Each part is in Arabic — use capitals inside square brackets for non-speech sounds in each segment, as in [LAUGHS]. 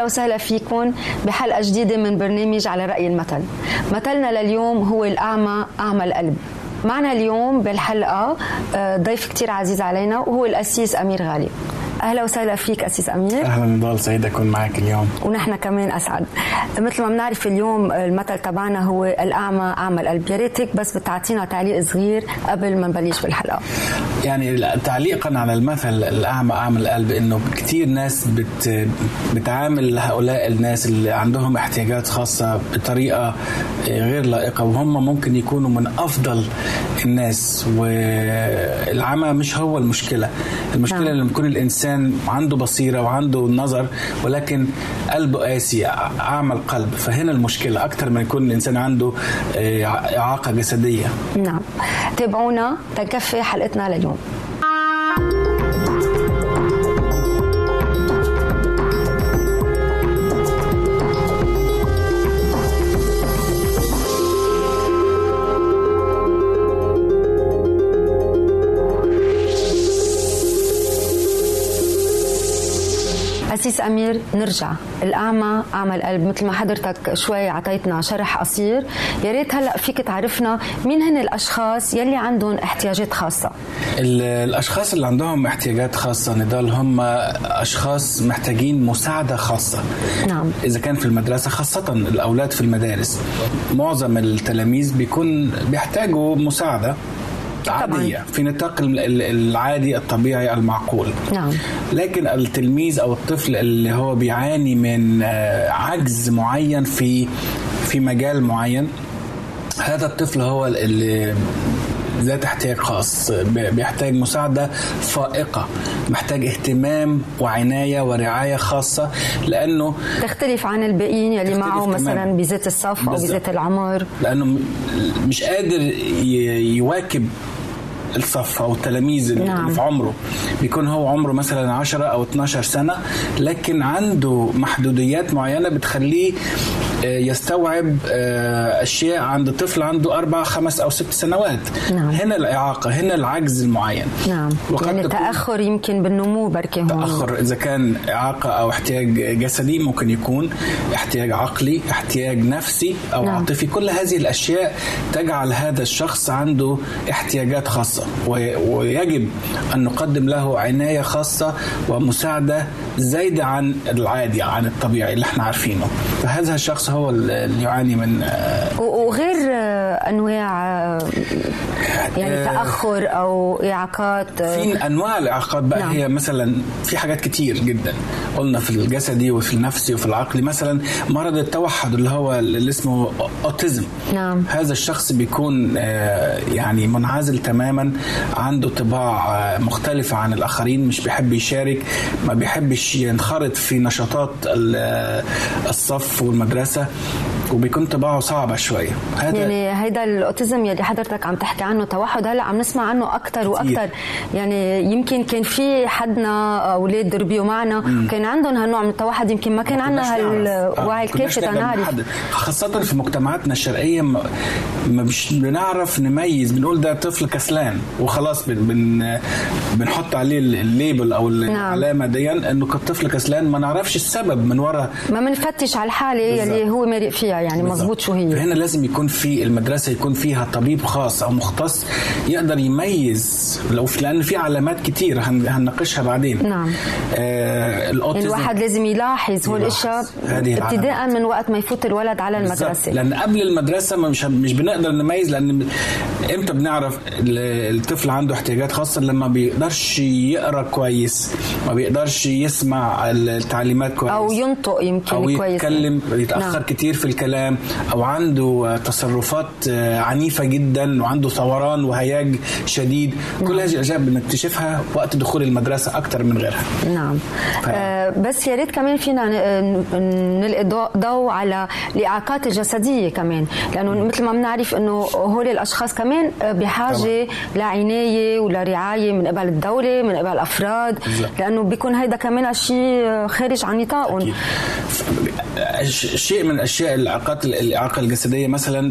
أهلا وسهلا فيكم بحلقة جديدة من برنامج على رأي المثل. مثلنا لليوم هو الأعمى أعمى القلب. معنا اليوم بالحلقة آه، ضيف كتير عزيز علينا وهو الأسيس أمير غالي. أهلا وسهلا فيك اسيس أمير. أهلا نضال سعيد أكون معك اليوم. ونحن كمان أسعد. مثل ما بنعرف اليوم المثل تبعنا هو الأعمى أعمى القلب يا ريتك بس بتعطينا تعليق صغير قبل ما نبلش بالحلقة. يعني تعليقا على المثل الأعمى أعمى القلب إنه كثير ناس بت بتعامل هؤلاء الناس اللي عندهم احتياجات خاصة بطريقة غير لائقة وهم ممكن يكونوا من أفضل الناس والعمى مش هو المشكلة. المشكلة نعم. لما يكون الإنسان انسان عنده بصيرة وعنده نظر ولكن قلبه قاسي أعمى القلب. فهنا المشكلة أكثر ما يكون الإنسان عنده آه، إعاقة جسدية. نعم. تابعونا تكفي حلقتنا لليوم. أسيس أمير نرجع. الأعمى أعمى القلب مثل ما حضرتك شوي عطيتنا شرح قصير. يا ريت هلأ فيك تعرفنا مين هن الأشخاص يلي عندهم احتياجات خاصة. الأشخاص اللي عندهم احتياجات خاصة نضال هم أشخاص محتاجين مساعدة خاصة. نعم. إذا كان في المدرسة خاصة الأولاد في المدارس. معظم التلاميذ بيكون بيحتاجوا مساعدة. عادية. طبعا. في نطاق العادي الطبيعي المعقول. نعم. لكن التلميذ أو الطفل اللي هو بيعاني من آه، عجز معين في في مجال معين هذا الطفل هو اللي ذات احتياج خاص. بيحتاج مساعدة فائقة. محتاج اهتمام وعناية ورعاية خاصة لأنه تختلف عن الباقيين يلي معه مثلا بذات الصف أو بذات العمر. لأنه مش قادر يواكب الصف أو التلاميذ اللي نعم. في عمره بيكون هو عمره مثلا 10 أو 12 سنة لكن عنده محدوديات معينة بتخليه يستوعب آه، اشياء عند طفل عنده أربع خمس أو ست سنوات. نعم. هنا الإعاقة هنا العجز المعين. نعم. يعني تأخر يمكن بالنمو بركي هون. تأخر. إذا كان إعاقة أو احتياج جسدي ممكن يكون احتياج عقلي احتياج نفسي أو نعم. عاطفي. كل هذه الأشياء تجعل هذا الشخص عنده احتياجات خاصة. ويجب أن نقدم له عناية خاصة ومساعدة زايدة عن العادي عن الطبيعي اللي إحنا عارفينه. فهذا الشخص هو اللي يعاني من آه، وغير آه، أنواع آه، يعني تأخر أو إعاقات في أنواع الإعاقات بقى. نعم. هي مثلا في حاجات كتير جدا. قلنا في الجسدي وفي النفسي وفي العقلي. مثلا مرض التوحد اللي هو اللي اسمه أوتيزم. نعم. هذا الشخص بيكون يعني منعزل تماما عنده طباع مختلفة عن الآخرين مش بيحب يشارك ما بيحبش ينخرط في نشاطات الصف والمدرسة. Twitter وبيكون طباعه صعبة شوية. هذا يعني هيدا الأوتيزم يلي حضرتك عم تحكي عنه توحد هلأ عم نسمع عنه أكثر وأكثر يعني يمكن كان في حدنا أولاد ربيوا معنا مم. كان عندهم هالنوع من التوحد يمكن ما كان عندنا هالوعي الكافي تنعرف خاصة في مجتمعاتنا الشرقية ما مش بنعرف نميز بنقول ده طفل كسلان وخلاص بن بن بنحط عليه الليبل أو نعم. العلامة دي إنه كطفل كسلان ما نعرفش السبب من وراء ما بنفتش على الحالة يلي هو مرق فيها. يعني مظبوط شو هي. فهنا لازم يكون في المدرسة يكون فيها طبيب خاص أو مختص يقدر يميز لو في لأن في علامات كتير هنناقشها بعدين. نعم. آه الواحد لازم يلاحظ هو الاشياء ابتداء من وقت ما يفوت الولد على المدرسة. لأن قبل المدرسة مش مش بنقدر نميز لأن إمتى بنعرف الطفل عنده احتياجات خاصة لما بيقدرش يقرأ كويس ما بيقدرش يسمع التعليمات كويس. أو ينطق يمكن أو كويس. يتكلم يتأخر نعم. كتير في الكلام. الكلام أو عنده تصرفات عنيفة جدا وعنده ثوران وهياج شديد كل هذه الأشياء بنكتشفها وقت دخول المدرسة أكثر من غيرها. نعم. ف... آه بس يا ريت كمان فينا نلقي ضوء على الاعاقات الجسديه كمان. لأنه مثل ما بنعرف إنه هول الأشخاص كمان بحاجة طبعا. لعنايه ولرعايه من قبل الدولة من قبل الافراد لأنه بيكون هيدا كمان شيء خارج عن نطاقهم. شيء من الاشياء الاعاقات الإعاقة الجسدية مثلا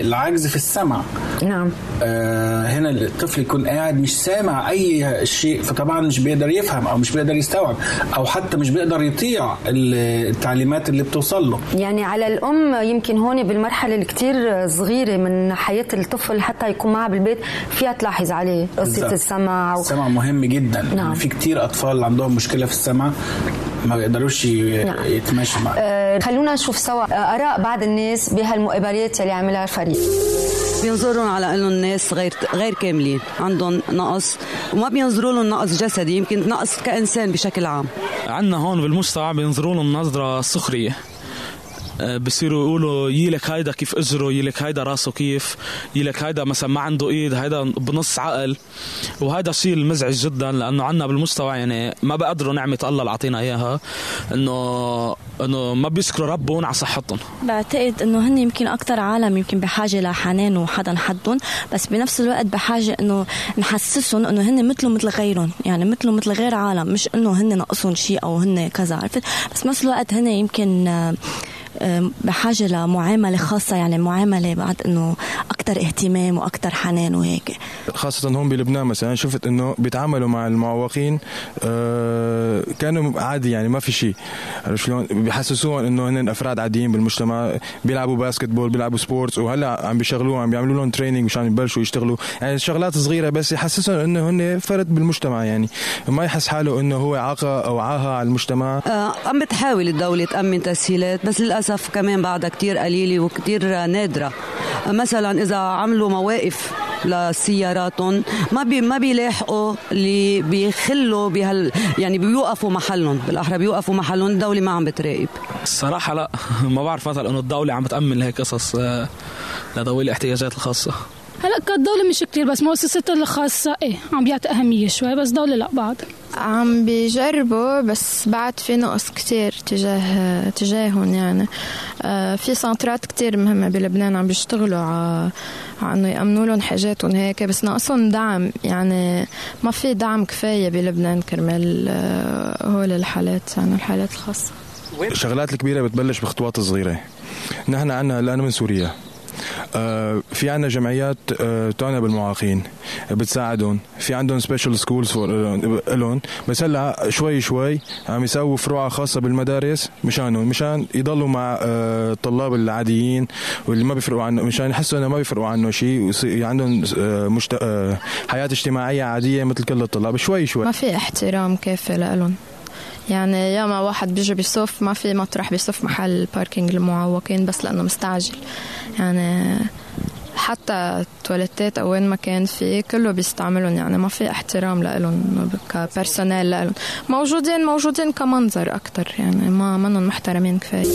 العجز في السمع. نعم. آه هنا الطفل يكون قاعد مش سامع أي شيء فطبعا مش بيقدر يفهم أو مش بيقدر يستوعب أو حتى مش بيقدر يطيع التعليمات اللي بتوصل له. يعني على الأم يمكن هون بالمرحلة الكتير صغيرة من حياة الطفل حتى يكون معها بالبيت فيها تلاحظ عليه قصة السمع و... السمع مهم جدا. نعم. في كتير أطفال عندهم مشكلة في السمع. ما بيقدروش نعم. يتماشوا معاه أه خلونا نشوف سوا. آراء بعض الناس بهالمقابلات اللي عملها الفريق. بينظرون على إنه الناس غير غير كاملين عندهم نقص وما بينظروا لهم نقص جسدي يمكن نقص كإنسان بشكل عام. عندنا هون بالمجتمع بينظروا لهم نظرة سخرية. آه، بصيروا يقولوا يلك هيدا كيف أجره يلك هيدا راسه كيف يلك هيدا مثلا ما عنده إيد هيدا بنص عقل. وهذا الشيء المزعج جدا لأنه عنا بالمستوى يعني ما بقدروا نعمة الله اللي اعطينا إياها. إنه إنه ما بيشكروا ربهم على صحتهم. بعتقد إنه هن يمكن أكثر عالم يمكن بحاجة لحنان وحدا حدهم. بس بنفس الوقت بحاجة إنه نحسسهم إنه هن مثلهم مثل غيرهم. يعني مثلهم مثل غير عالم. مش إنه هن ناقصهم شيء أو هن كذا عرفت؟ بس بنفس الوقت هن يمكن بحاجة لمعاملة خاصة يعني معاملة بعد إنه أكثر اهتمام وأكثر حنان وهيك. خاصة هون بلبنان مثلا شفت إنه بيتعاملوا مع المعوقين آه، كانوا عادي يعني ما في شيء. عرفت شلون؟ بيحسسوهم إنه هن أفراد عاديين بالمجتمع بيلعبوا basketball بيلعبوا sports وهلأ عم بيشغلوهم عم بيعملوا لهم training مشان يبلشوا يشتغلوا. يعني شغلات صغيرة بس يحسسهم إنه هن فرد بالمجتمع يعني. ما يحس حاله إنه هو إعاقة أو عاهة على المجتمع. آه عم بتحاول الدولة تأمن تسهيلات بس للأسف للأسف كمان بعدها كتير قليلة وكتير نادرة. مثلا إذا عملوا مواقف لسياراتهم ما بي ما بيلاحقوا اللي بيخلوا بهال يعني بيوقفوا محلهم. بالأحرى بيوقفوا محلهم الدولة ما عم بتراقب. الصراحة لا [LAUGHS] ما بعرف مثلا إنه الدولة عم تأمن هيك قصص آه، لذوي الاحتياجات الخاصة. هلأ كالدولة مش كتير بس مؤسسات الخاصة إيه عم بيعطي أهمية شوي بس دولة لا بعد. عم بيجربوا بس بعد في نقص كتير تجاه تجاههم يعني. آه، في سنترات كتير مهمة بلبنان عم بيشتغلوا على انه يأمنوا لهم حاجاتهم هيك بس ناقصهم دعم. يعني ما في دعم كفاية بلبنان كرمال آه، هول الحالات يعني الحالات الخاصة. الشغلات الكبيرة بتبلش بخطوات صغيرة نحن عنا لأنا من سوريا. في عندنا جمعيات آه، تعنى بالمعاقين بتساعدهم. في عندهم special schools لهم. بس هلا شوي شوي عم يسووا فروع خاصة بالمدارس مشانهم مشان يضلوا مع آه، الطلاب العاديين واللي ما بيفرقوا عنه مشان يحسوا إنه ما بيفرقوا عنه شيء عندهم مشت... حياة اجتماعية عادية مثل كل الطلاب. شوي شوي. ما في احترام كافي لهم يعني ياما واحد بيجي بيصف ما في مطرح بيصف محل parking المعوقين بس لأنه مستعجل. يعني حتى التواليتات أو وين ما كان في كله بيستعملهم. يعني ما في احترام لهم ك personnel لهم موجودين موجودين كمنظر أكثر يعني ما منهم محترمين كفاية.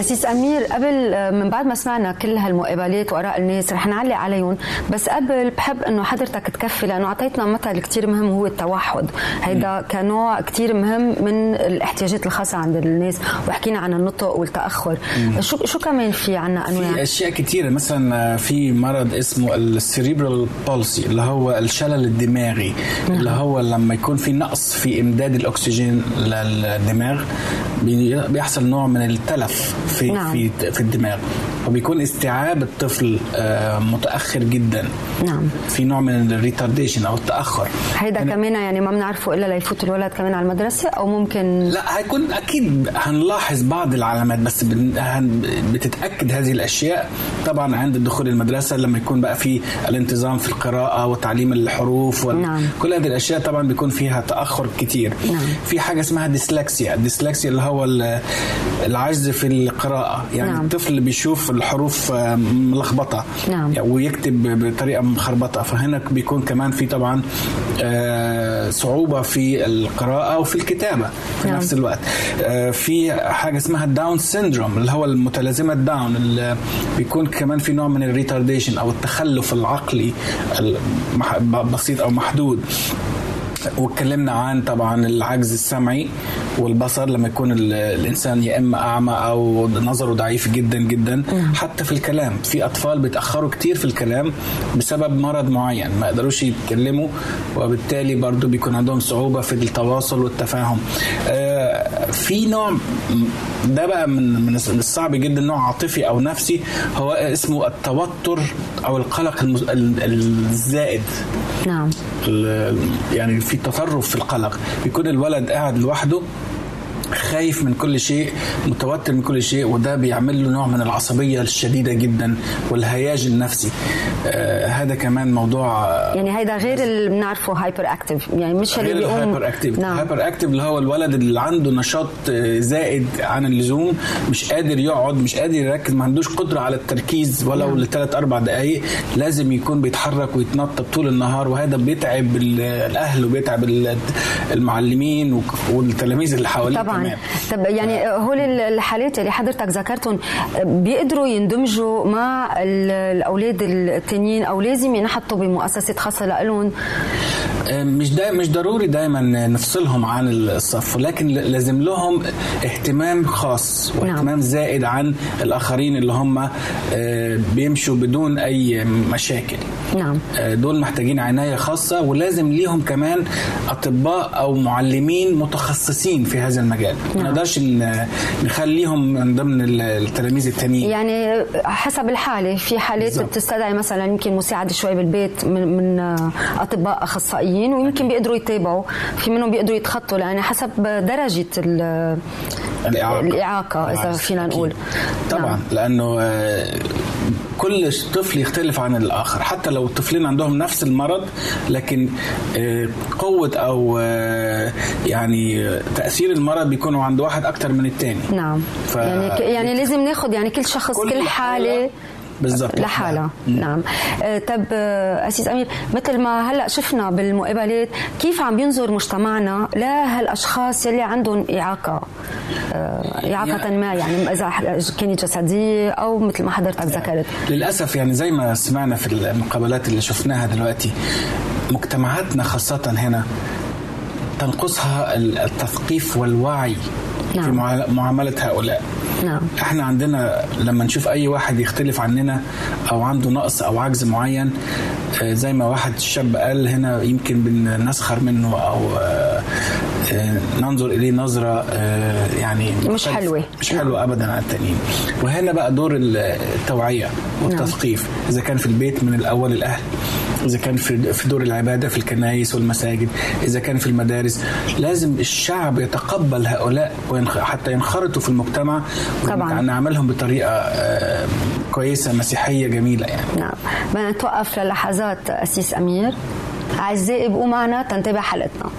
أسيس أمير قبل من بعد ما سمعنا كل هالمقابلات وآراء الناس رح نعلق عليهم. بس قبل بحب إنه حضرتك تكفي لأنه أعطيتنا مثل كتير مهم هو التوحد. هيدا كنوع كتير مهم من الاحتياجات الخاصة عند الناس. وحكينا عن النطق والتأخر. شو شو كمان في عنا أنواع؟ في أشياء كتيرة مثلا في مرض اسمه ال cerebral palsy اللي هو الشلل الدماغي نعم. اللي هو لما يكون في نقص في إمداد الأكسجين للدماغ بيحصل نوع من التلف في نعم. في في الدماغ وبيكون استيعاب الطفل آه، متأخر جدا نعم في نوع من ال retardation أو التأخر هيدا يعني كمان يعني ما بنعرفه إلا ليفوت الولد كمان على المدرسة أو ممكن لا هيكون أكيد هنلاحظ بعض العلامات بس بتتأكد هذه الأشياء طبعا عند دخول المدرسة لما يكون بقى في الانتظام في القراءة وتعليم الحروف وال... نعم. كل هذه الأشياء طبعا بيكون فيها تأخر كتير نعم. في حاجة اسمها dyslexia ال dyslexia اللي هو العجز في القراءة يعني نعم. الطفل بيشوف الحروف آه، ملخبطة نعم. يعني ويكتب بطريقة مخربطة فهنا بيكون كمان في طبعا آه، صعوبة في القراءة وفي الكتابة في نعم. نفس الوقت آه، في حاجة اسمها ال Down syndrome اللي هو المتلازمة داون اللي بيكون كمان في نوع من ال retardation أو التخلف العقلي بسيط أو محدود. واتكلمنا عن طبعا العجز السمعي والبصر لما يكون ال- الإنسان يا إما أعمى أو نظره ضعيف جدا جدا. حتى في الكلام في أطفال بيتأخروا كتير في الكلام بسبب مرض معين ما يقدروش يتكلموا وبالتالي برضو بيكون عندهم صعوبة في التواصل والتفاهم. آه، في نوع ده بقى من من الصعب جدا نوع عاطفي أو نفسي. هو اسمه التوتر أو القلق المز- الزائد. نعم. يعني في تطرف في القلق. بيكون الولد قاعد لوحده خايف من كل شيء متوتر من كل شيء وده بيعمل له نوع من العصبية الشديدة جدا والهياج النفسي. آه هذا كمان موضوع آه، يعني هيدا غير اللي بنعرفه hyperactive يعني مش اللي غير بيقوم ال hyperactive نعم. ال hyperactive اللي هو الولد اللي عنده نشاط آه، زائد عن اللزوم مش قادر يقعد مش قادر يركز ما عندوش قدرة على التركيز ولو نعم. لثلاث أربع دقائق لازم يكون بيتحرك ويتنطط طول النهار وهذا بيتعب ال- الأهل وبيتعب ال- المعلمين والتلاميذ اللي حواليه. طبعا. كمان طب يعني هول الحالات اللي حضرتك ذكرتهم بيقدروا يندمجوا مع ال- الأولاد التانيين أو لازم ينحطوا بمؤسسات خاصة لهم مش دا مش ضروري دايما نفصلهم عن الصف ولكن لازم لهم اهتمام خاص واهتمام نعم. زائد عن الآخرين اللي هم آه، بيمشوا بدون أي مشاكل. نعم آه، دول محتاجين عناية خاصة ولازم ليهم كمان أطباء أو معلمين متخصصين في هذا المجال ما نعم. نقدرش ن- نخليهم من ضمن ال- التلاميذ التانيين يعني حسب الحالة في حالات. بتستدعي مثلا يمكن مساعده شوي بالبيت من, من أطباء أخصائيين ويمكن بيقدروا يتابعوا في منهم بيقدروا يتخطوا يعني حسب درجة ال- الإعاقة. الإعاقة إذا طبعاً. فينا. نقول طبعا نعم. لأنه آه، كل طفل يختلف عن الآخر حتى لو الطفلين عندهم نفس المرض لكن آه، قوة أو آه، يعني تأثير المرض بيكونوا عند واحد أكتر من الثاني نعم ف- يعني يعني لازم ناخذ يعني كل شخص كل كل, حالة بالضبط. لحالها نعم. آه، طب آه، أسيس أمير مثل ما هلأ شفنا بالمقابلات كيف عم بينظر مجتمعنا لهالأشخاص يلي عندهم إعاقة؟ آه، إعاقة ما يعني إذا كانت جسدية أو مثل ما حضرتك ذكرت. للأسف يعني زي ما سمعنا في المقابلات اللي شفناها دلوقتي مجتمعاتنا خاصة هنا تنقصها التثقيف والوعي نعم. معا- معاملة هؤلاء نعم إحنا عندنا لما نشوف أي واحد يختلف عننا أو عنده نقص أو عجز معين آه، زي ما واحد شاب قال هنا يمكن بنسخر منه أو آه، ننظر إليه نظرة آه، يعني مش. حلوة. مش حلوة ابدا على التانيين وهنا بقى دور التوعية والتثقيف إذا كان في البيت من الأول الأهل إذا كان في في دور العبادة في الكنائس والمساجد إذا كان في المدارس لازم الشعب يتقبل هؤلاء حتى ينخرطوا في المجتمع طبعاً. نعملهم بطريقة آه، كويسة مسيحية جميلة يعني نعم بدنا نتوقف للحظات أسيس أمير أعزائي ابقوا معنا تنتبه حلقتنا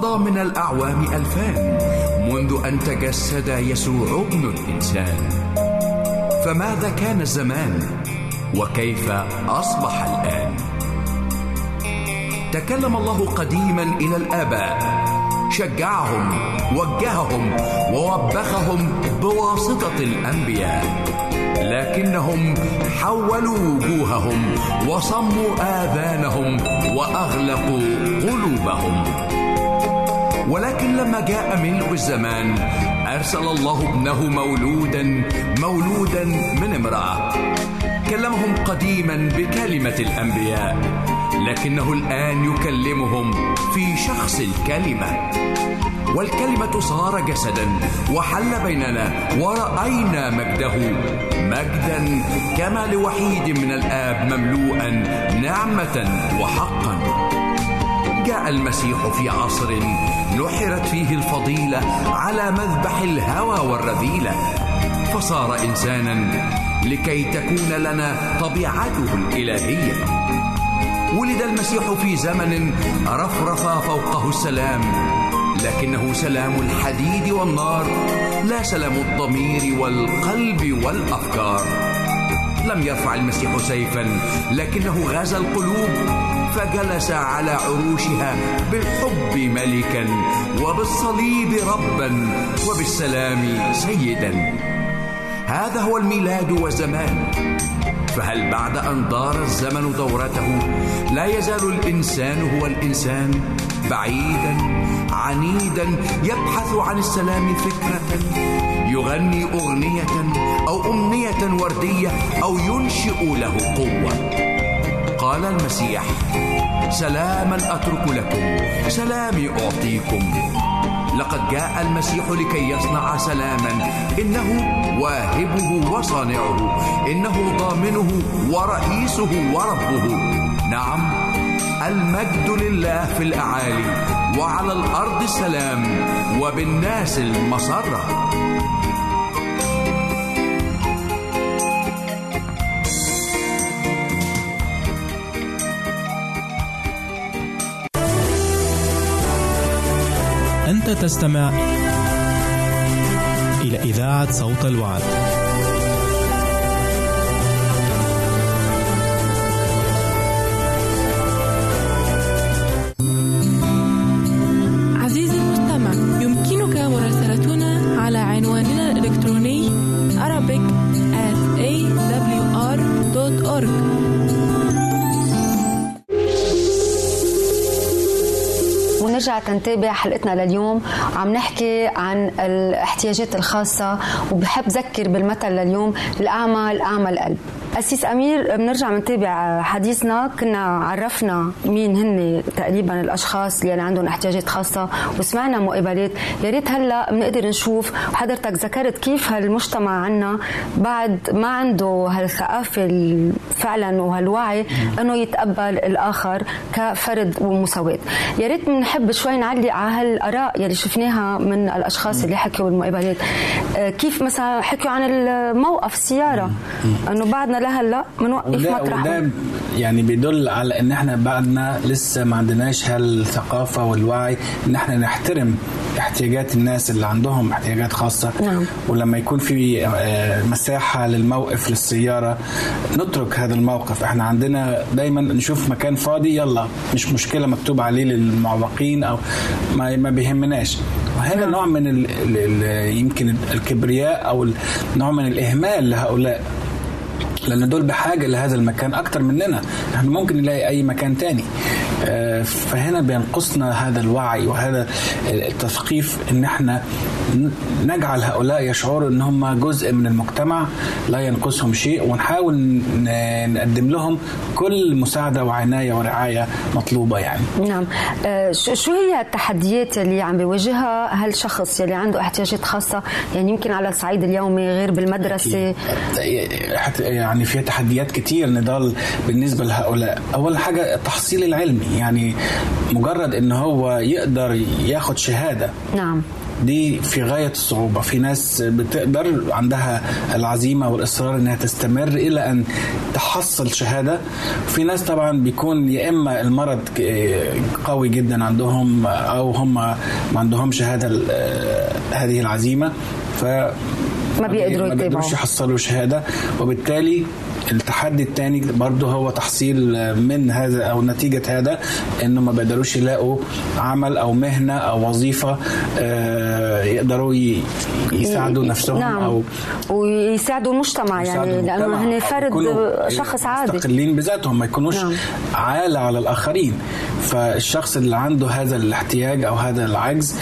مضى من الأعوام ألفان منذ أن تجسد يسوع ابن الإنسان. فماذا كان الزمان؟ وكيف أصبح الآن؟ تكلم الله قديما إلى الآباء شجعهم وجههم ووبخهم بواسطة الأنبياء. لكنهم حولوا وجوههم وصموا آذانهم وأغلقوا قلوبهم. ولكن لما جاء ملء الزمان أرسل الله ابنه مولودا مولودا من امرأة. كلمهم قديما بكلمة الأنبياء لكنه الآن يكلمهم في شخص الكلمة. والكلمة صار جسدا وحل بيننا ورأينا مجده. مجدا كما لوحيد من الآب مملوءا نعمة وحقا. جاء المسيح في عصر نحرت فيه الفضيلة على مذبح الهوى والرذيلة. فصار إنسانا لكي تكون لنا طبيعته الإلهية. ولد المسيح في زمن رفرف فوقه السلام لكنه سلام الحديد والنار لا سلام الضمير والقلب والأفكار. لم يرفع المسيح سيفا لكنه غزا القلوب. فجلس على عروشها بالحب ملكا وبالصليب ربا وبالسلام سيدا. هذا هو الميلاد والزمان فهل بعد أن دار الزمن دورته لا يزال الإنسان هو الإنسان بعيدا عنيدا يبحث عن السلام فكرة يغني أغنية أو أمنية وردية أو ينشئ له قوة. قال المسيح سلاما أترك لكم سلامي أعطيكم. لقد جاء المسيح لكي يصنع سلاما إنه واهبه وصانعه إنه ضامنه ورئيسه وربه. نعم المجد لله في الأعالي وعلى الأرض السلام وبالناس المسره تستمع إلى إذاعة صوت الوعد. ونرجع تنتابع حلقتنا لليوم. عم نحكي عن الاحتياجات الخاصة وبحب ذكر بالمثل لليوم الأعمى الأعمى القلب. أسيس أمير بنرجع بنتابع حديثنا. كنا عرفنا مين هن تقريبا الأشخاص اللي عندهم احتياجات خاصة وسمعنا مقابلات. يا ريت هلأ بنقدر نشوف وحضرتك ذكرت كيف هالمجتمع عنا بعد ما عنده هالثقافة فعلا وهالوعي إنه يتقبل الآخر كفرد ومساواة. يا ريت بنحب شوي نعلق على هالآراء يلي شفناها من الأشخاص اللي حكوا بالمقابلات آه، كيف مثلا حكوا عن الموقف السيارة. إنه بعدنا لهلا بنوقف وده, مطرح وده يعني بيدل على إن إحنا بعدنا لسه ما عندناش هالثقافة والوعي إن إحنا نحترم احتياجات الناس اللي عندهم احتياجات خاصة. نعم. ولما يكون في آه، مساحة للموقف للسيارة نترك هذا الموقف. إحنا عندنا دايما نشوف مكان فاضي يلا مش مشكلة مكتوب عليه للمعوقين أو ما, ما بيهمناش. وهنا نوع من ال ال ال يمكن الكبرياء أو نوع من الإهمال لهؤلاء. لأن دول بحاجة لهذا المكان أكتر مننا. إحنا ممكن نلاقي أي مكان تاني. آه، فهنا بينقصنا هذا الوعي وهذا التثقيف إن إحنا نجعل هؤلاء يشعروا إن هم جزء من المجتمع لا ينقصهم شيء ونحاول نقدم لهم كل مساعدة وعناية ورعاية مطلوبة يعني. نعم. آه، شو هي التحديات اللي عم بيواجهها؟ هالشخص يلي عنده احتياجات خاصة يعني يمكن على الصعيد اليومي غير بالمدرسة؟ حت- يعني في تحديات كتير نضال بالنسبة لهؤلاء. أول حاجة التحصيل العلمي يعني مجرد إن هو يقدر ياخد شهادة. نعم. دي في غاية الصعوبة. في ناس بتقدر عندها العزيمة والإصرار إنها تستمر إلى أن تحصل شهادة. في ناس طبعا بيكون يا إما المرض قوي جدا عندهم أو هم ما عندهمش هذا هذه العزيمة. ف ما بيقدروا ما بيقدروش يتابعوا. يحصلوا شهادة. وبالتالي التحدي الثاني برضه هو تحصيل من هذا أو نتيجة هذا إنه ما بيقدروش يلاقوا عمل أو مهنة أو وظيفة آه، يقدروا يساعدوا نفسهم نعم. أو ويساعدوا المجتمع يعني يساعدوا لأنه هن فرد شخص عادي. مستقلين بذاتهم ما يكونوش نعم. عالة على الآخرين. فالشخص اللي عنده هذا الاحتياج أو هذا العجز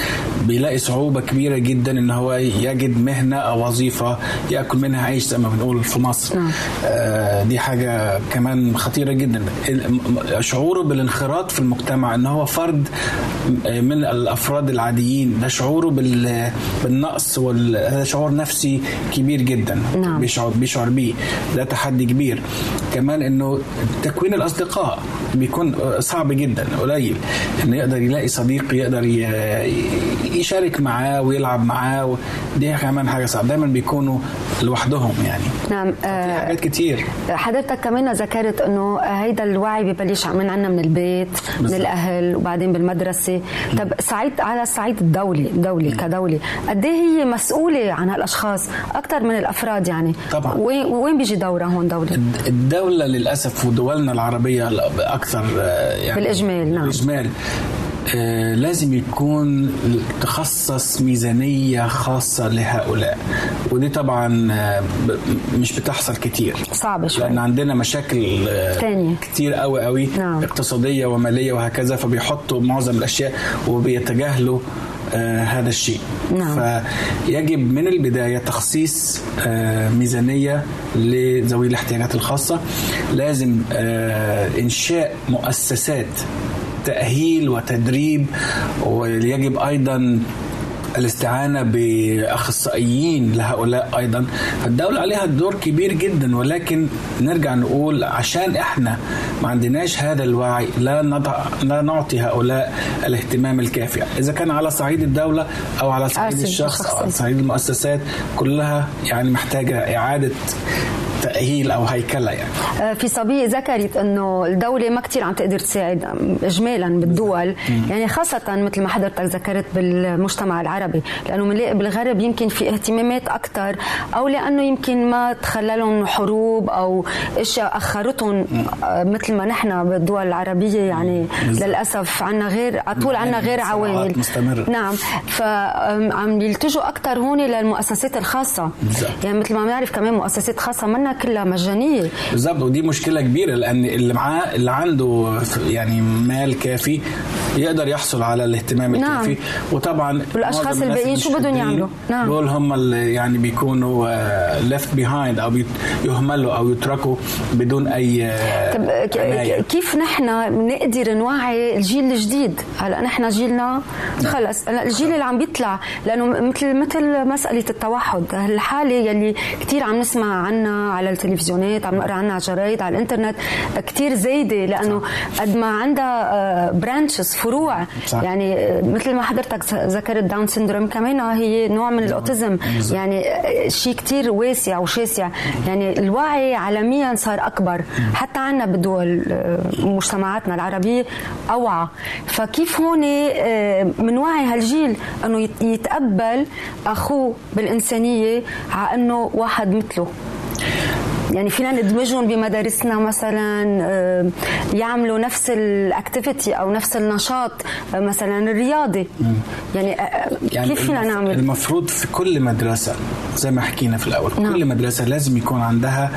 بيلاقي صعوبة كبيرة جدا إن هو يجد مهنة أو وظيفة يأكل منها عيش زي ما بنقول في مصر. نعم. آه دي حاجة كمان خطيرة جدا. شعوره بالانخراط في المجتمع إن هو فرد من الأفراد العاديين. ده شعوره بال- بالنقص وهذا شعور نفسي كبير جدا. نعم. بيشعر بيشعر بيه. ده تحدي كبير. كمان إنه تكوين الأصدقاء بيكون صعب جدا. قليل. إنه يقدر يلاقي صديق يقدر يشارك معاه ويلعب معاه. دي كمان حاجة صعبة. دايما بيكونوا لوحدهم يعني. نعم آه، حاجات كتير. حضرتك كمان ذكرت إنه هيدا الوعي ببلش من عنا من البيت من بالضبط. الأهل وبعدين بالمدرسة. طب صعيد على الصعيد الدولي دولي كدوله قد إيه هي مسؤولة عن هالأشخاص؟ أكثر من الأفراد يعني. طبعاً. وين بيجي دورها هون دولة؟ الدولة للأسف ودولنا العربية أكثر آه، يعني بالإجمال، نعم. بالإجمال آه، لازم يكون تخصص ميزانية خاصة لهؤلاء ودي طبعا آه، مش بتحصل كتير صعبة شوي لأن عندنا مشاكل آه، تانية. كتير قوي قوي نعم. اقتصادية ومالية وهكذا فبيحطوا معظم الأشياء وبيتجاهلوا آه هذا الشيء نعم. فيجب من البداية تخصيص آه ميزانية لذوي الاحتياجات الخاصة لازم آه إنشاء مؤسسات تأهيل وتدريب ويجب أيضا الاستعانة بأخصائيين لهؤلاء أيضا فالدولة عليها دور كبير جدا ولكن نرجع نقول عشان إحنا ما عندناش هذا الوعي لا, نضع لا نعطي هؤلاء الاهتمام الكافي إذا كان على صعيد الدولة أو على صعيد الشخص أو على. صعيد المؤسسات كلها يعني محتاجة إعادة تأهيل أو هيكلة يعني. آه، في صبية ذكرت إنه الدولة ما كتير عم تقدر تساعد اجمالا بالدول. يعني خاصة مثل ما حضرتك ذكرت بالمجتمع العربي. لأنه بنلاقي بالغرب يمكن في اهتمامات أكثر أو لأنه يمكن ما تخللهم حروب أو إشياء أخرتهم آه، مثل ما نحن بالدول العربية يعني. بالضبط. للأسف عنا غير على طول عنا غير عوامل. نعم. فعم يلتجوا أكثر هون للمؤسسات الخاصة. بالضبط. يعني مثل ما بنعرف كمان مؤسسات خاصة منا كلها مجانية بالظبط ودي مشكلة كبيرة لأن اللي معاه اللي عنده يعني مال كافي يقدر يحصل على الاهتمام نعم. الكافي وطبعا الناس الباقيين شو بدهم يعملوا؟ نعم. دول هم اللي يعني بيكونوا left behind أو يهملوا أو يتركوا بدون أي آه، طب عناية. كيف نحن نقدر نوعي الجيل الجديد هلأ نحن جيلنا خلص هلأ الجيل اللي عم بيطلع لأنه مثل مثل مسألة التوحد الحالة يلي كثير عم نسمع عنها على التلفزيونات عم نقرا عنها على الجرايد على الإنترنت كثير زايدة لأنه قد ما عندها branches فروع. صح. يعني آه، مثل ما حضرتك ذكرت Down syndrome كمان هي نوع من ال autism. بالضبط. يعني آه، شيء كتير واسع وشاسع. يعني الوعي عالميا صار أكبر. حتى عنا بدول آه، مجتمعاتنا العربية أوعى. فكيف هون بنوعي هالجيل إنه يت- يتقبل أخوه بالإنسانية على إنه واحد مثله؟ يعني فينا ندمجهم بمدارسنا مثلا آه، يعملوا نفس الأكتيفيتي أو نفس النشاط آه، مثلا الرياضي. يعني آه، كيف فينا نعمل؟ المفروض في كل مدرسة زي ما حكينا في الأول نعم. كل مدرسة لازم يكون عندها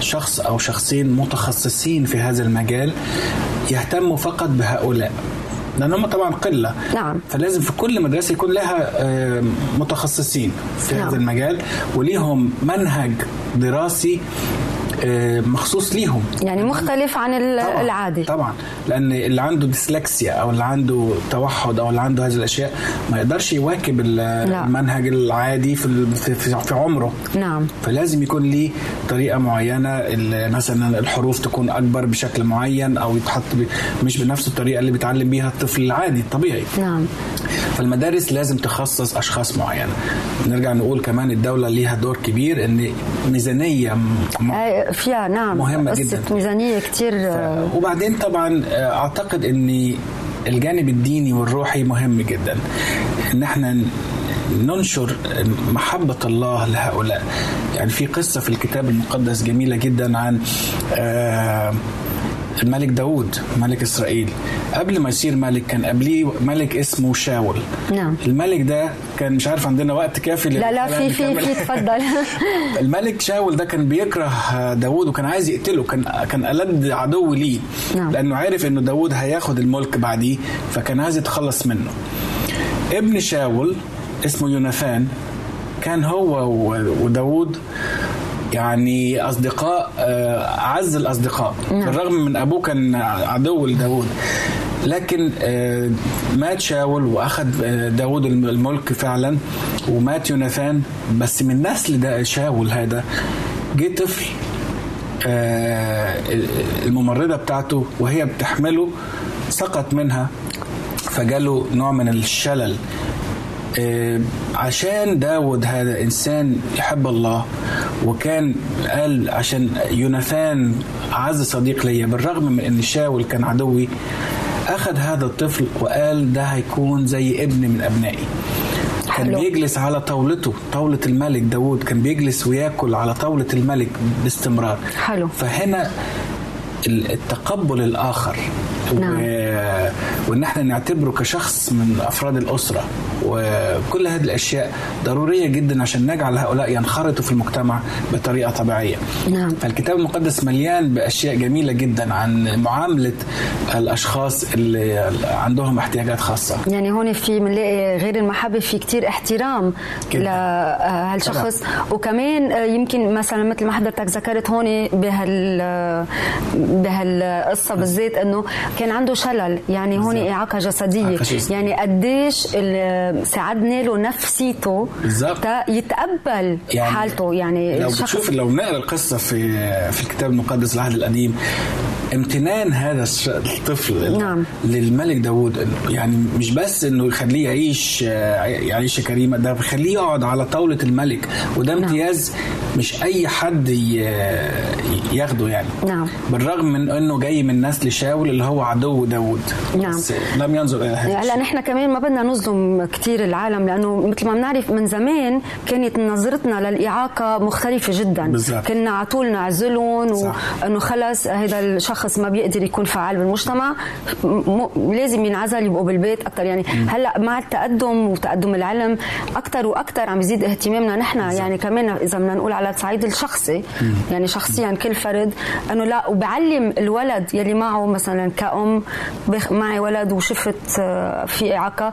شخص أو شخصين متخصصين في هذا المجال يهتموا فقط بهؤلاء. لأن هم طبعا قلة نعم. فلازم في كل مدرسة يكون لها متخصصين في نعم. هذا المجال وليهم منهج دراسي مخصوص ليهم. يعني مختلف عن طبعاً العادي. طبعا. لأن اللي عنده ديسلكسيا أو اللي عنده توحد أو اللي عنده هذه الأشياء ما يقدرش يواكب ال- المنهج العادي في في, عمره. نعم. فلازم يكون ليه طريقة معينة مثلا الحروف تكون أكبر بشكل معين أو يتحط مش بنفس الطريقة اللي بيتعلم بيها الطفل العادي الطبيعي. نعم. فالمدارس لازم تخصص أشخاص معينة. نرجع نقول كمان الدولة ليها دور كبير إن ميزانية م- فيها نعم. مهمة قصة جداً. ميزانية كتير آه، وبعدين طبعا آه، أعتقد ان الجانب الديني والروحي مهم جدا. ان إحنا ننشر محبة الله لهؤلاء. يعني في قصة في الكتاب المقدس جميلة جدا عن آه، الملك داود ملك إسرائيل. قبل ما يصير ملك كان قبليه ملك اسمه شاول. نعم. الملك ده كان مش عارف عندنا وقت كافي لا لا في في. في تفضل [LAUGHS] الملك شاول ده كان بيكره داوود وكان عايز يقتله كان كان ألد عدو ليه. نعم. لأنه عارف إنه داوود هياخد الملك بعديه فكان عايز يتخلص منه. ابن شاول اسمه يوناثان كان هو و- وداوود يعني أصدقاء آه، أعز الأصدقاء. نعم. بالرغم من أبوه كان عدو لداوود. لكن آه، مات شاول وأخذ آه، داوود الم- الملك فعلا ومات يوناثان. بس من نسل شاول هذا جه طفل الممرضة بتاعته وهي بتحمله سقط منها فجاله نوع من الشلل. عشان داود هذا إنسان يحب الله وكان قال عشان يوناثان أعز صديق ليا بالرغم من أن شاول كان عدوي أخذ هذا الطفل وقال ده هيكون زي ابن من أبنائي كان. بيجلس على طاولته طاولة الملك داود كان بيجلس وياكل على طاولة الملك باستمرار حلو. فهنا ال- التقبل الآخر نعم. و... وان إحنا نعتبره كشخص من افراد الاسره وكل هذه الاشياء ضروريه جدا عشان نجعل هؤلاء ينخرطوا في المجتمع بطريقه طبيعيه. نعم. فالكتاب المقدس مليان باشياء جميله جدا عن معامله الاشخاص اللي عندهم احتياجات خاصه. يعني هون في بنلاقي غير المحبة في كتير احترام. لهالشخص وكمان آه، يمكن مثلا مثل ما حضرتك ذكرت هون بهال بهالقصة بالذات إنه كان عنده شلل يعني هون إعاقة جسدية إعاقة جسدية. يعني قديش ساعدنا له نفسيته بالظبط. تا يتقبل يعني حالته يعني لو الشخص- بتشوف لو نقرأ القصة في في الكتاب المقدس العهد القديم امتنان هذا الطفل نعم. للملك داود إنه يعني مش بس إنه يخليه يعيش آه، يعيش كريمة ده بيخليه يقعد على طاولة الملك وده امتياز مش أي حد ي- ياخده يعني نعم بالرغم من إنه جاي من نسل شاول اللي هو عدو داود نعم. بس لم ينظر إلى هذا الشيء. نحن كمان ما بدنا نظلم كثير العالم لأنه مثل ما بنعرف من زمان كانت نظرتنا للإعاقة مختلفة جدا بالظبط. كنا على طول نعزلهم. وإنه خلص هذا الشخص ما بيقدر يكون فعال بالمجتمع لازم ينعزل يبقوا بالبيت أكثر يعني هلأ مع التقدم وتقدم العلم أكثر وأكثر عم يزيد اهتمامنا نحن. يعني كمان إذا بدنا نقول على الصعيد الشخصي يعني شخصيا كل فرد إنه لا وبعلم الولد يلي معه مثلا كأم بخ- معي ولد وشفت آه، في إعاقة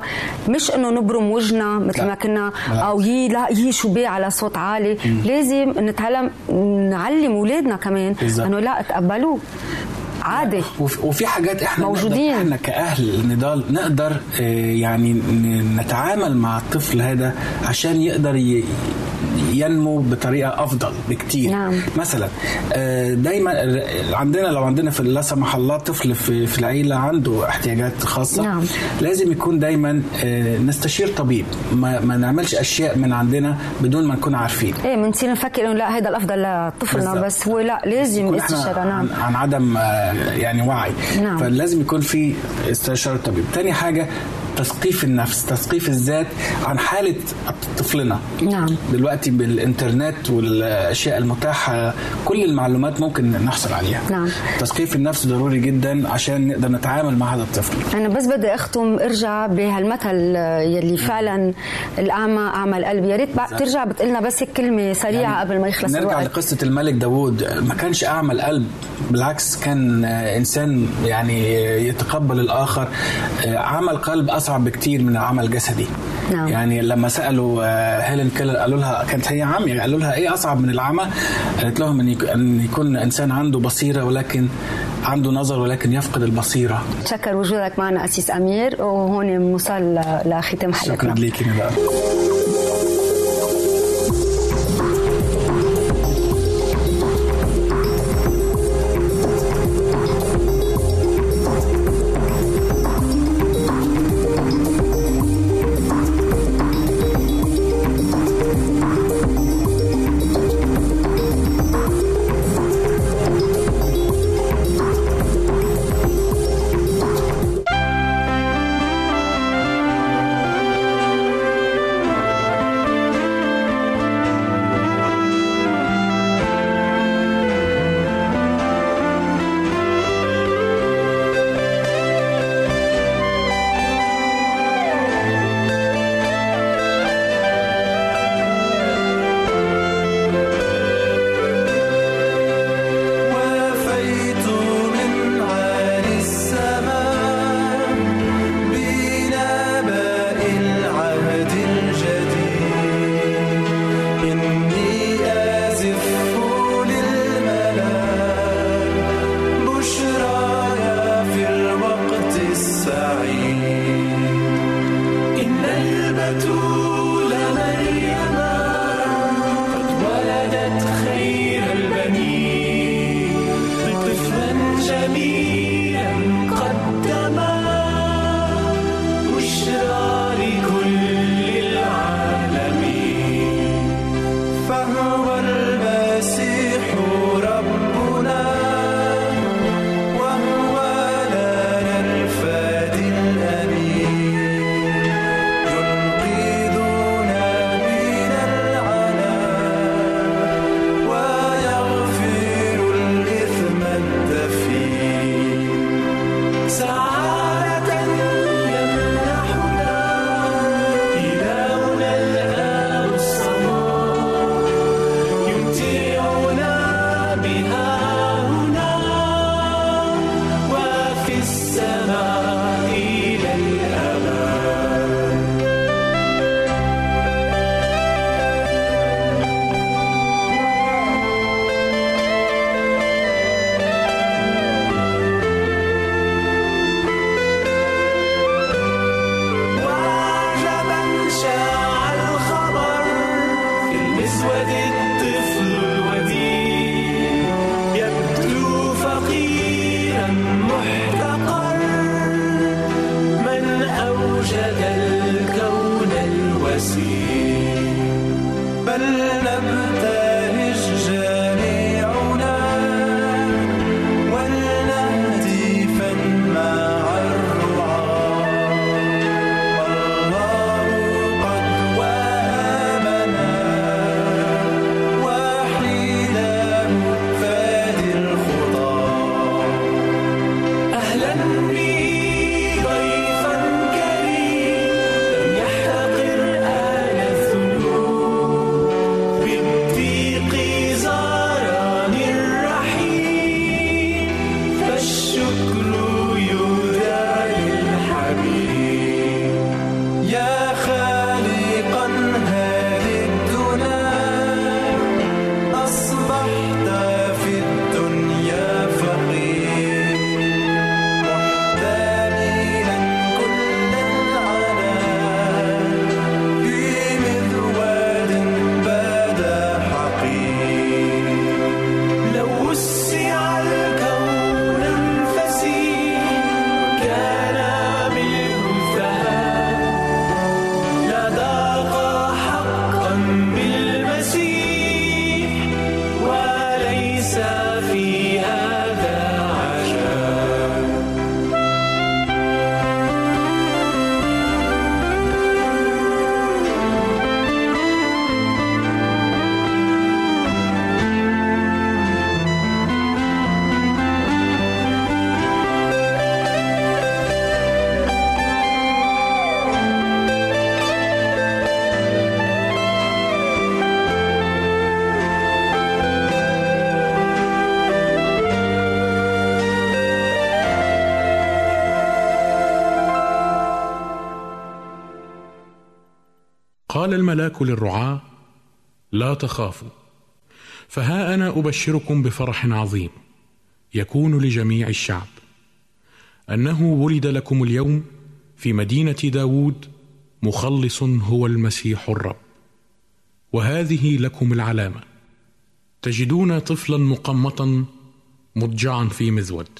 مش إنه نبرم وجهنا مثل لا. ما كنا. أو يي لا يي شو بيه على صوت عالي. لازم نتعلم نعلم أولادنا كمان. إنه لا تقبلوه. عادي وفي حاجات إحنا موجودين. نقدر إحنا كأهل نضال نقدر آه، يعني نتعامل مع الطفل هذا عشان يقدر ي- ينمو بطريقة أفضل بكتير نعم. مثلا آه، دايما عندنا لو عندنا في لا سمح الله طفل في في العيلة عنده احتياجات خاصة نعم. لازم يكون دايما آه، نستشير طبيب ما, ما نعملش أشياء من عندنا بدون ما نكون عارفين إيه بنصير نفكر إنه لا هذا الأفضل لطفلنا. بس هو لا لازم استشاره نعم عن, عن عدم يعني وعي نعم. فلازم يكون في استشارة طبيب تاني حاجة تثقيف النفس تثقيف الذات عن حالة طفلنا. نعم. دلوقتي بالإنترنت والأشياء المتاحة كل المعلومات ممكن نحصل عليها. نعم. تثقيف النفس ضروري جدا عشان نقدر نتعامل مع هذا الطفل. أنا بس بدي أختم ارجع بهالمثل يلي فعلا الأعمى أعمى القلب. يا ريت ترجع بتقلنا بس كلمة سريعة يعني قبل ما يخلص نرجع الوقت. لقصة الملك داوود. ما كانش أعمى القلب بالعكس كان إنسان يعني يتقبل الآخر. آه، عمى القلب أصعب بكتير من العمى الجسدي. نعم. يعني لما سألوا آه، هيلين كيلر قالوا لها كانت هي عامية قالوا لها إيه أصعب من العمى؟ قالت لهم أن يكون إنسان عنده بصيرة ولكن عنده نظر ولكن يفقد البصيرة. شكر وجودك معنا اسيس أمير وهون بنوصل لختام حلقتنا. شكرا ليكي نداء فقال الملاك للرعاة لا تخافوا فها أنا أبشركم بفرح عظيم يكون لجميع الشعب. أنه ولد لكم اليوم في مدينة داوود مخلص هو المسيح الرب. وهذه لكم العلامة تجدون طفلا مقمطا مضجعا في مذود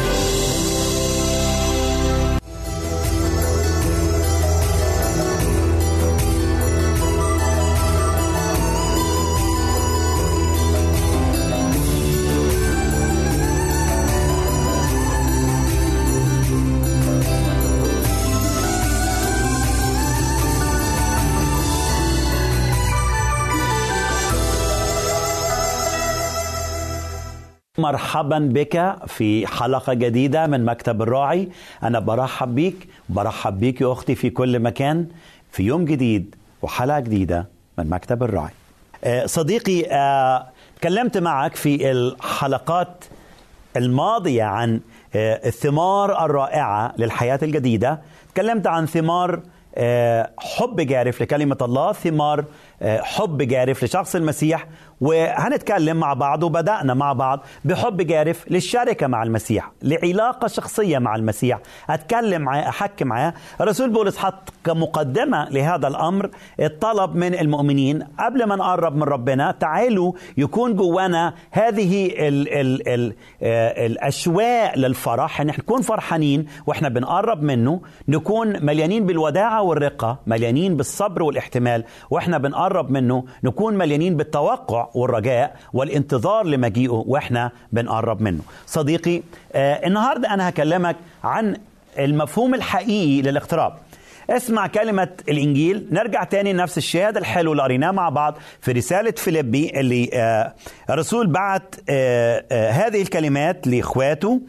مرحبا بك في حلقة جديدة من مكتب الراعي. أنا برحب بيك برحب بيك يا أختي في كل مكان في يوم جديد وحلقة جديدة من مكتب الراعي. آه، صديقي آه، تكلمت معك في الحلقات الماضية عن آه، الثمار الرائعة للحياة الجديدة. تكلمت عن ثمار حب جارف لكلمة الله ثمار حب جارف لشخص المسيح وهنتكلم مع بعض وبدأنا مع بعض بحب جارف للشركة مع المسيح لعلاقة شخصية مع المسيح. أتكلم معاه أحكي معاه الرسول بولس حط كمقدمة لهذا الأمر الطلب من المؤمنين قبل ما نقرب من ربنا تعالوا يكون جوانا هذه ال ال ال آه، الأشواق للفرح إن إحنا نكون فرحانين وإحنا بنقرب منه نكون مليانين بالوداعة والرقة مليانين بالصبر والاحتمال وإحنا بنقرب منه نكون مليانين بالتوقع والرجاء والانتظار لمجيئه وإحنا بنقرب منه. صديقي آه النهارده أنا هكلمك عن المفهوم الحقيقي للاقتراب. اسمع كلمة الإنجيل نرجع تاني لنفس الشهادة الحلو اللي قريناه مع بعض في رسالة فيليبي اللي آه الرسول بعت آه آه هذه الكلمات لإخواته.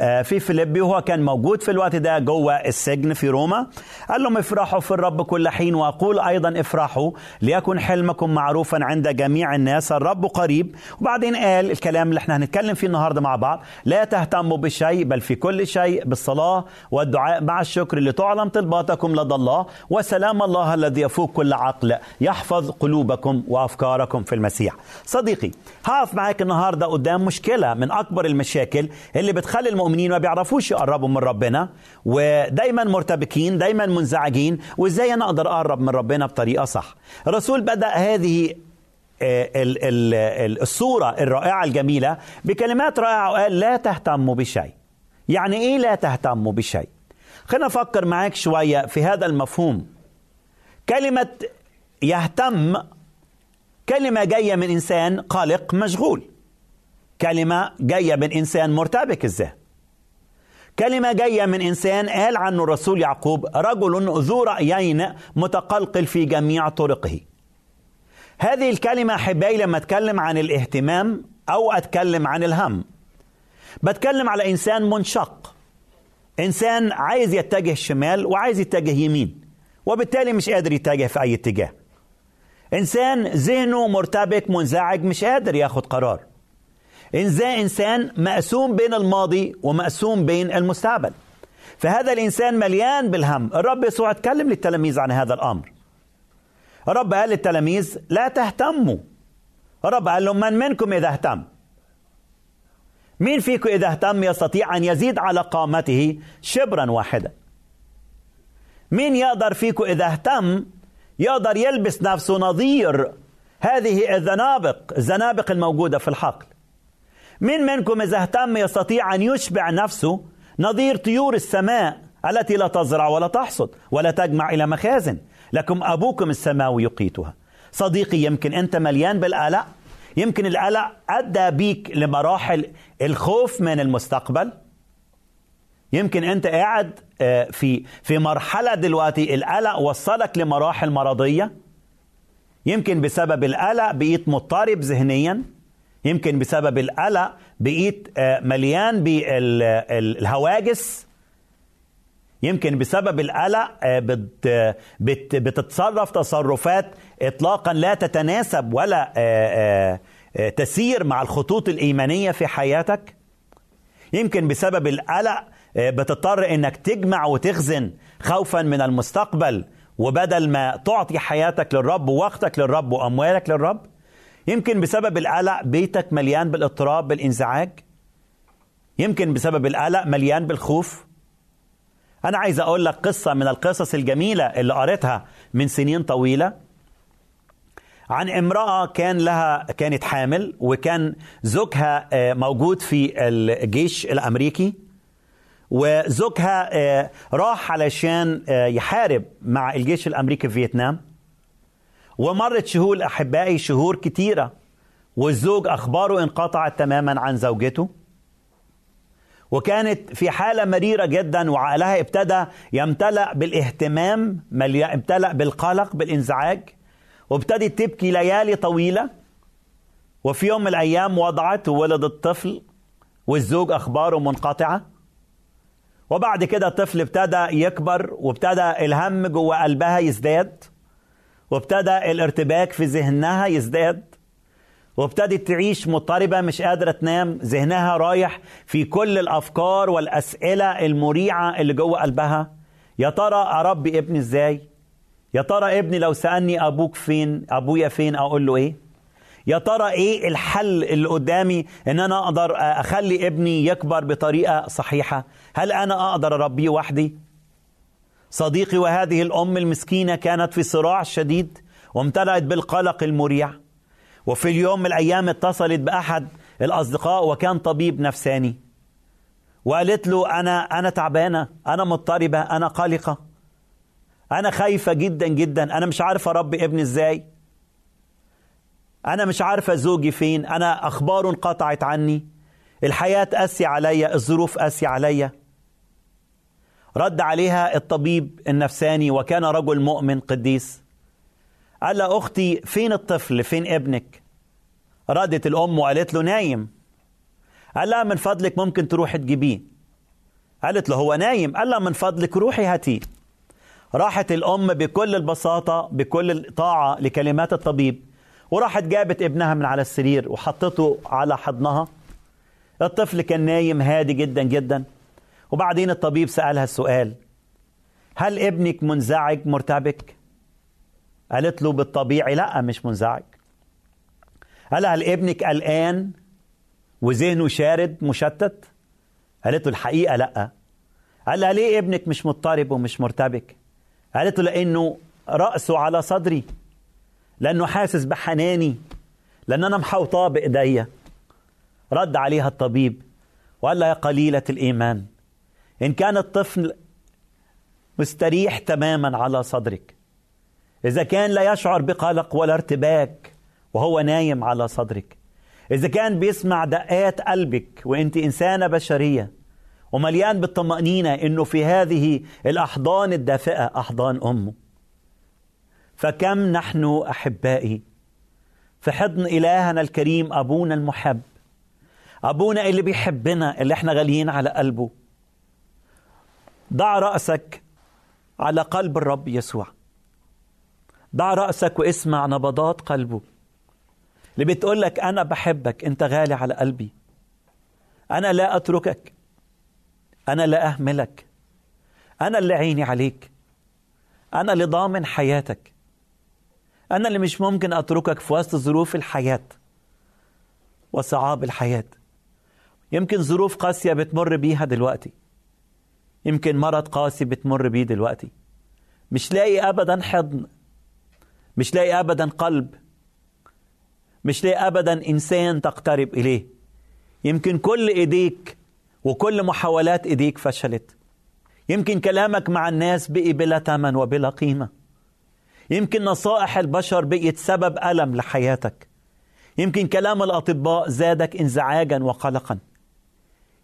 في فيليبي وهو كان موجود في الوقت ده جوه السجن في روما. قال لهم افرحوا في الرب كل حين وأقول أيضا افرحوا ليكن حلمكم معروفا عند جميع الناس. الرب قريب. وبعدين قال الكلام اللي إحنا هنتكلم فيه النهارده مع بعض لا تهتموا بشيء بل في كل شيء بالصلاة والدعاء مع الشكر لتعلم طلباتكم لدى الله. وسلام الله الذي يفوق كل عقل يحفظ قلوبكم وأفكاركم في المسيح. صديقي هقف معاك النهارده قدام مشكلة من أكبر المشاكل اللي بتخلي ما بيعرفوش يقربوا من ربنا ودايما مرتبكين دايما منزعجين وإزاي أنا أقدر أقرب من ربنا بطريقة صح؟ الرسول بدأ هذه آه، ال- ال- ال- الصورة الرائعة الجميلة بكلمات رائعة وقال لا تهتموا بشيء. يعني إيه لا تهتموا بشيء؟ خلينا نفكر معاك شوية في هذا المفهوم. كلمة يهتم كلمة جاية من إنسان قلق مشغول. كلمة جاية من إنسان مرتبك الذهن كلمة جاية من إنسان قال عنه الرسول يعقوب رجل ذو رأيين متقلقل في جميع طرقه. هذه الكلمة أحبائي لما أتكلم عن الاهتمام أو أتكلم عن الهم. بتكلم على إنسان منشق. إنسان عايز يتجه شمال وعايز يتجه يمين وبالتالي مش قادر يتجه في أي اتجاه. إنسان ذهنه مرتبك منزعج مش قادر ياخد قرار. إنسان إنسان مقسوم بين الماضي ومقسوم بين المستقبل. فهذا الإنسان مليان بالهم. الرب يسوع اتكلم للتلاميذ عن هذا الأمر. الرب قال للتلاميذ لا تهتموا. الرب قال لهم من منكم إذا اهتم؟ مين فيكم إذا اهتم يستطيع أن يزيد على قامته شبرا واحدا؟ مين يقدر فيكم إذا اهتم يقدر يلبس نفسه نظير؟ هذه الزنابق الزنابق الموجودة في الحقل. من منكم إذا اهتم يستطيع أن يشبع نفسه نظير طيور السماء التي لا تزرع ولا تحصد ولا تجمع إلى مخازن. لكم أبوكم السماوي يقيتها. صديقي يمكن أنت مليان بالقلق يمكن القلق أدى بيك لمراحل الخوف من المستقبل. يمكن أنت قاعد آه، في في مرحلة دلوقتي القلق وصلك لمراحل مرضية. يمكن بسبب القلق بقيت مضطرب ذهنيا. يمكن بسبب القلق بقيت آه، مليان بالهواجس يمكن بسبب القلق آه، بت بت بتتصرف تصرفات اطلاقا لا تتناسب ولا آه، تسير مع الخطوط الإيمانية في حياتك. يمكن بسبب القلق بتضطر إنك تجمع وتخزن خوفا من المستقبل وبدل ما تعطي حياتك للرب ووقتك للرب وأموالك للرب يمكن بسبب القلق بيتك مليان بالاضطراب بالانزعاج؟ يمكن بسبب القلق مليان بالخوف؟ أنا عايز أقول لك قصة من القصص الجميلة اللي قريتها من سنين طويلة. عن امرأة كان لها كانت حامل وكان زوجها آه، موجود في الجيش الأمريكي. وزوجها آه، راح علشان آه، يحارب مع الجيش الأمريكي في فيتنام. ومرت شهور أحبائي شهور كتيرة والزوج أخباره انقطعت تماما عن زوجته. وكانت في حالة مريرة جدا وعقلها ابتدى يمتلأ بالاهتمام امتلأ بالقلق بالإنزعاج. وابتدت تبكي ليالي طويلة. وفي يوم من الأيام وضعت وولدت طفل والزوج أخباره منقطعة. وبعد كده الطفل ابتدى يكبر وابتدى الهم جوه قلبها يزداد. وابتدى الارتباك في ذهنها يزداد وابتدت تعيش مضطربة مش قادرة تنام ذهنها رايح في كل الأفكار والأسئلة المريعة اللي جوه قلبها. يا ترى أربي ابني إزاي؟ يا ترى ابني لو سألني أبوك فين أبويا فين أقول له إيه؟ يا ترى إيه الحل اللي قدامي إن أنا أقدر أخلي ابني يكبر بطريقة صحيحة؟ هل أنا أقدر أربيه وحدي؟ صديقي وهذه الأم المسكينة كانت في صراع شديد وامتلأت بالقلق المريع. وفي اليوم من الأيام اتصلت بأحد الأصدقاء وكان طبيب نفساني. وقالت له أنا أنا تعبانة أنا مضطربة أنا قلقة أنا خايفة جدا جدا أنا مش عارفة أربي ابني إزاي. أنا مش عارفة زوجي فين أنا أخباره انقطعت عني الحياة قاسية عليا الظروف قاسية عليا. رد عليها الطبيب النفساني وكان رجل مؤمن قديس. قال لها أختي فين الطفل؟ فين ابنك؟ ردت الأم وقالت له نايم. قال لها من فضلك ممكن تروحي تجيبيه. قالت له هو نايم. قال لها من فضلك روحي هاتيه. راحت الأم بكل البساطة بكل الطاعة لكلمات الطبيب وراحت جابت ابنها من على السرير وحطته على حضنها. الطفل كان نايم هادي جدا جدا. وبعدين الطبيب سألها السؤال هل ابنك منزعج مرتبك؟ قالت له بالطبيعي لا مش منزعج. قال هل ابنك قلقان وذهنه شارد مشتت؟ قالت له الحقيقة لا. قال لها ليه ابنك مش مضطرب ومش مرتبك؟ قالت له لأنه رأسه على صدري لأنه حاسس بحناني لأن أنا محوطاه بإيديا رد عليها الطبيب وقال لها يا قليلة الإيمان. إن كان الطفل مستريح تماما على صدرك إذا كان لا يشعر بقلق ولا ارتباك وهو نايم على صدرك إذا كان بيسمع دقات قلبك وأنت إنسانة بشرية ومليان بالطمأنينة إنه في هذه الأحضان الدافئة أحضان أمه فكم نحن أحبائي؟ في حضن إلهنا الكريم أبونا المحب أبونا اللي بيحبنا اللي إحنا غاليين على قلبه. ضع رأسك على قلب الرب يسوع. ضع رأسك واسمع نبضات قلبه. اللي بتقول لك أنا بحبك أنت غالي على قلبي. أنا لا أتركك. أنا لا أهملك. أنا اللي عيني عليك. أنا اللي ضامن حياتك. أنا اللي مش ممكن أتركك في وسط ظروف الحياة وصعاب الحياة. يمكن ظروف قاسية بتمر بيها دلوقتي. يمكن مرض قاسي بتمر بيه دلوقتي. مش لاقي أبدا حضن. مش لاقي أبدا قلب. مش لاقي أبدا إنسان تقترب إليه. يمكن كل إيديك وكل محاولات إيديك فشلت. يمكن كلامك مع الناس بقي بلا ثمن وبلا قيمة. يمكن نصائح البشر بقيت سبب ألم لحياتك. يمكن كلام الأطباء زادك انزعاجا وقلقا.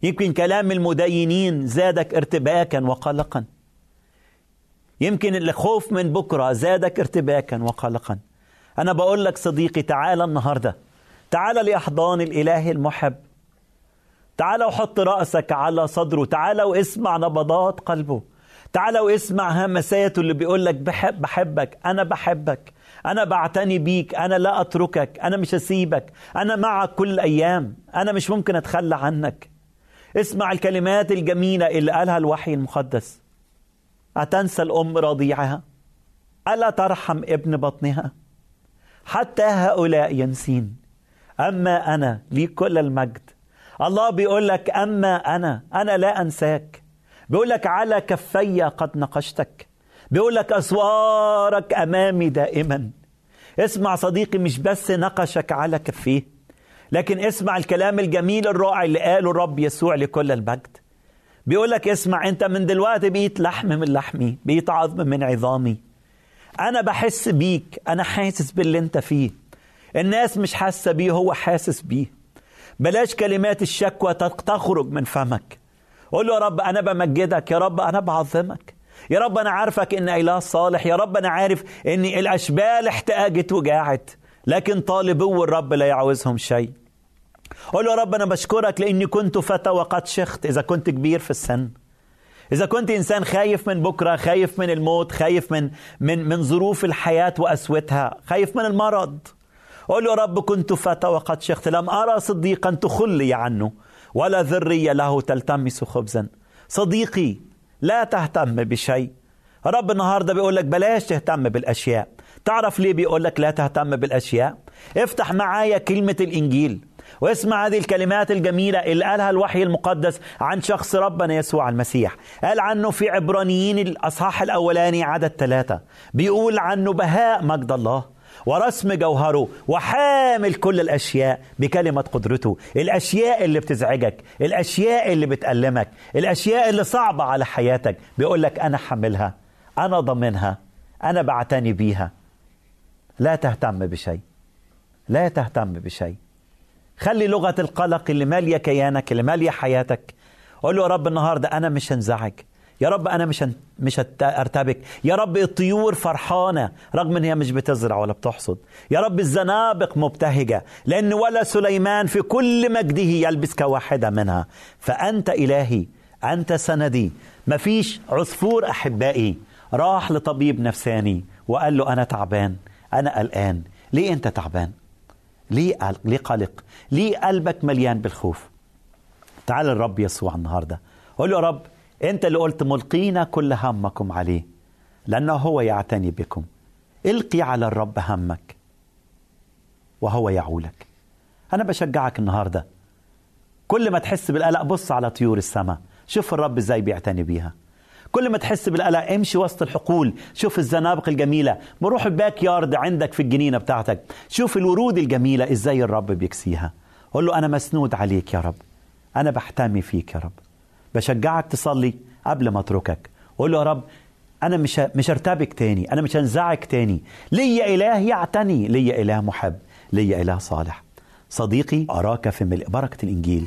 يمكن كلام المدينين زادك ارتباكا وقلقا. يمكن الخوف من بكرة زادك ارتباكا وقلقا. أنا بقول لك صديقي تعال النهاردة. تعال لأحضان الإله المحب. تعال وحط رأسك على صدره. تعال واسمع نبضات قلبه. تعال واسمع همساته اللي بيقول لك بحب بحبك. أنا بحبك. أنا بعتني بيك. أنا لا أتركك. أنا مش هسيبك. أنا معك كل الأيام أنا مش ممكن أتخلى عنك. اسمع الكلمات الجميلة اللي قالها الوحي المقدس. أتنسى الأم رضيعها؟ ألا ترحم ابن بطنها؟ حتى هؤلاء ينسين. أما أنا لي كل المجد. الله بيقول لك أما أنا أنا لا أنساك. بيقول لك على كفي قد نقشتك. بيقول لك أسوارك أمامي دائما. اسمع صديقي مش بس نقشك على كفيه. لكن اسمع الكلام الجميل الرائع اللي قاله الرب يسوع لكل المجد بيقول لك اسمع انت من دلوقتي بقيت لحم من لحمي بقيت عظم من عظامي. أنا بحس بيك أنا حاسس باللي انت فيه. الناس مش حاسة بيه هو حاسس بيه. بلاش كلمات الشكوى تخرج من فمك. قول له يا رب أنا بمجدك يا رب أنا بعظمك. يا رب أنا عارفك ان إله صالح يا رب أنا عارف ان الأشبال احتاجت وجاعت. لكن طالبو الرب لا يعوزهم شيء. قول له يا رب أنا بشكرك لأني كنت فتى وقد شخت. إذا كنت كبير في السن إذا كنت إنسان خايف من بكرة خايف من الموت خايف من من من ظروف الحياة وأسوتها خايف من المرض. قول له يا رب كنت فتى وقد شخت. لم أرى صديقا تخلي عنه ولا ذرية له تلتمس خبزا. صديقي لا تهتم بشيء. رب النهارده بيقول لك بلاش تهتم بالأشياء. تعرف ليه بيقول لك لا تهتم بالأشياء؟ افتح معايا كلمة الإنجيل. واسمع هذه الكلمات الجميلة اللي قالها الوحي المقدس عن شخص ربنا يسوع المسيح. قال عنه في عبرانيين الأصحاح الأولاني عدد ثلاثة. بيقول عنه بهاء مجد الله ورسم جوهره وحامل كل الأشياء بكلمة قدرته. الأشياء اللي بتزعجك الأشياء اللي بتألمك الأشياء اللي صعبة على حياتك. بيقول لك أنا حملها أنا ضمنها أنا بعتني بيها. لا تهتم بشيء لا تهتم بشيء. خلي لغة القلق اللي مالية كيانك اللي مالية حياتك. قول له يا رب النهاردة أنا مش هنزعج. يا رب أنا مش مش أرتبك. يا رب الطيور فرحانة رغم إن هي مش بتزرع ولا بتحصد. يا رب الزنابق مبتهجة لأن ولا سليمان في كل مجده يلبس كواحدة منها. فأنت إلهي أنت سندي. مفيش عصفور أحبائي. راح لطبيب نفساني وقال له أنا تعبان أنا قلقان. ليه أنت تعبان؟ ليه ليه قلق. ليه قلبك مليان بالخوف. تعال الرب يسوع النهارده. قول له يا رب انت اللي قلت ملقينا كل همكم عليه لأنه هو يعتني بكم. القي على الرب همك وهو يعولك. أنا بشجعك النهارده. كل ما تحس بالقلق بص على طيور السماء. شوف الرب إزاي بيعتني بيها. كل ما تحس بالقلق امشي وسط الحقول شوف الزنابق الجميلة. بروح الباك يارد عندك في الجنينة بتاعتك. شوف الورود الجميلة إزاي الرب بيكسيها. قول له أنا مسنود عليك يا رب. أنا بحتمي فيك يا رب. بشجعك تصلي قبل ما أتركك. قول له يا رب أنا مش مش ارتبك تاني. أنا مش هنزعج تاني. ليا إله يعتني. ليا إله محب. ليا إله صالح. صديقي أراك في ملء بركة الإنجيل.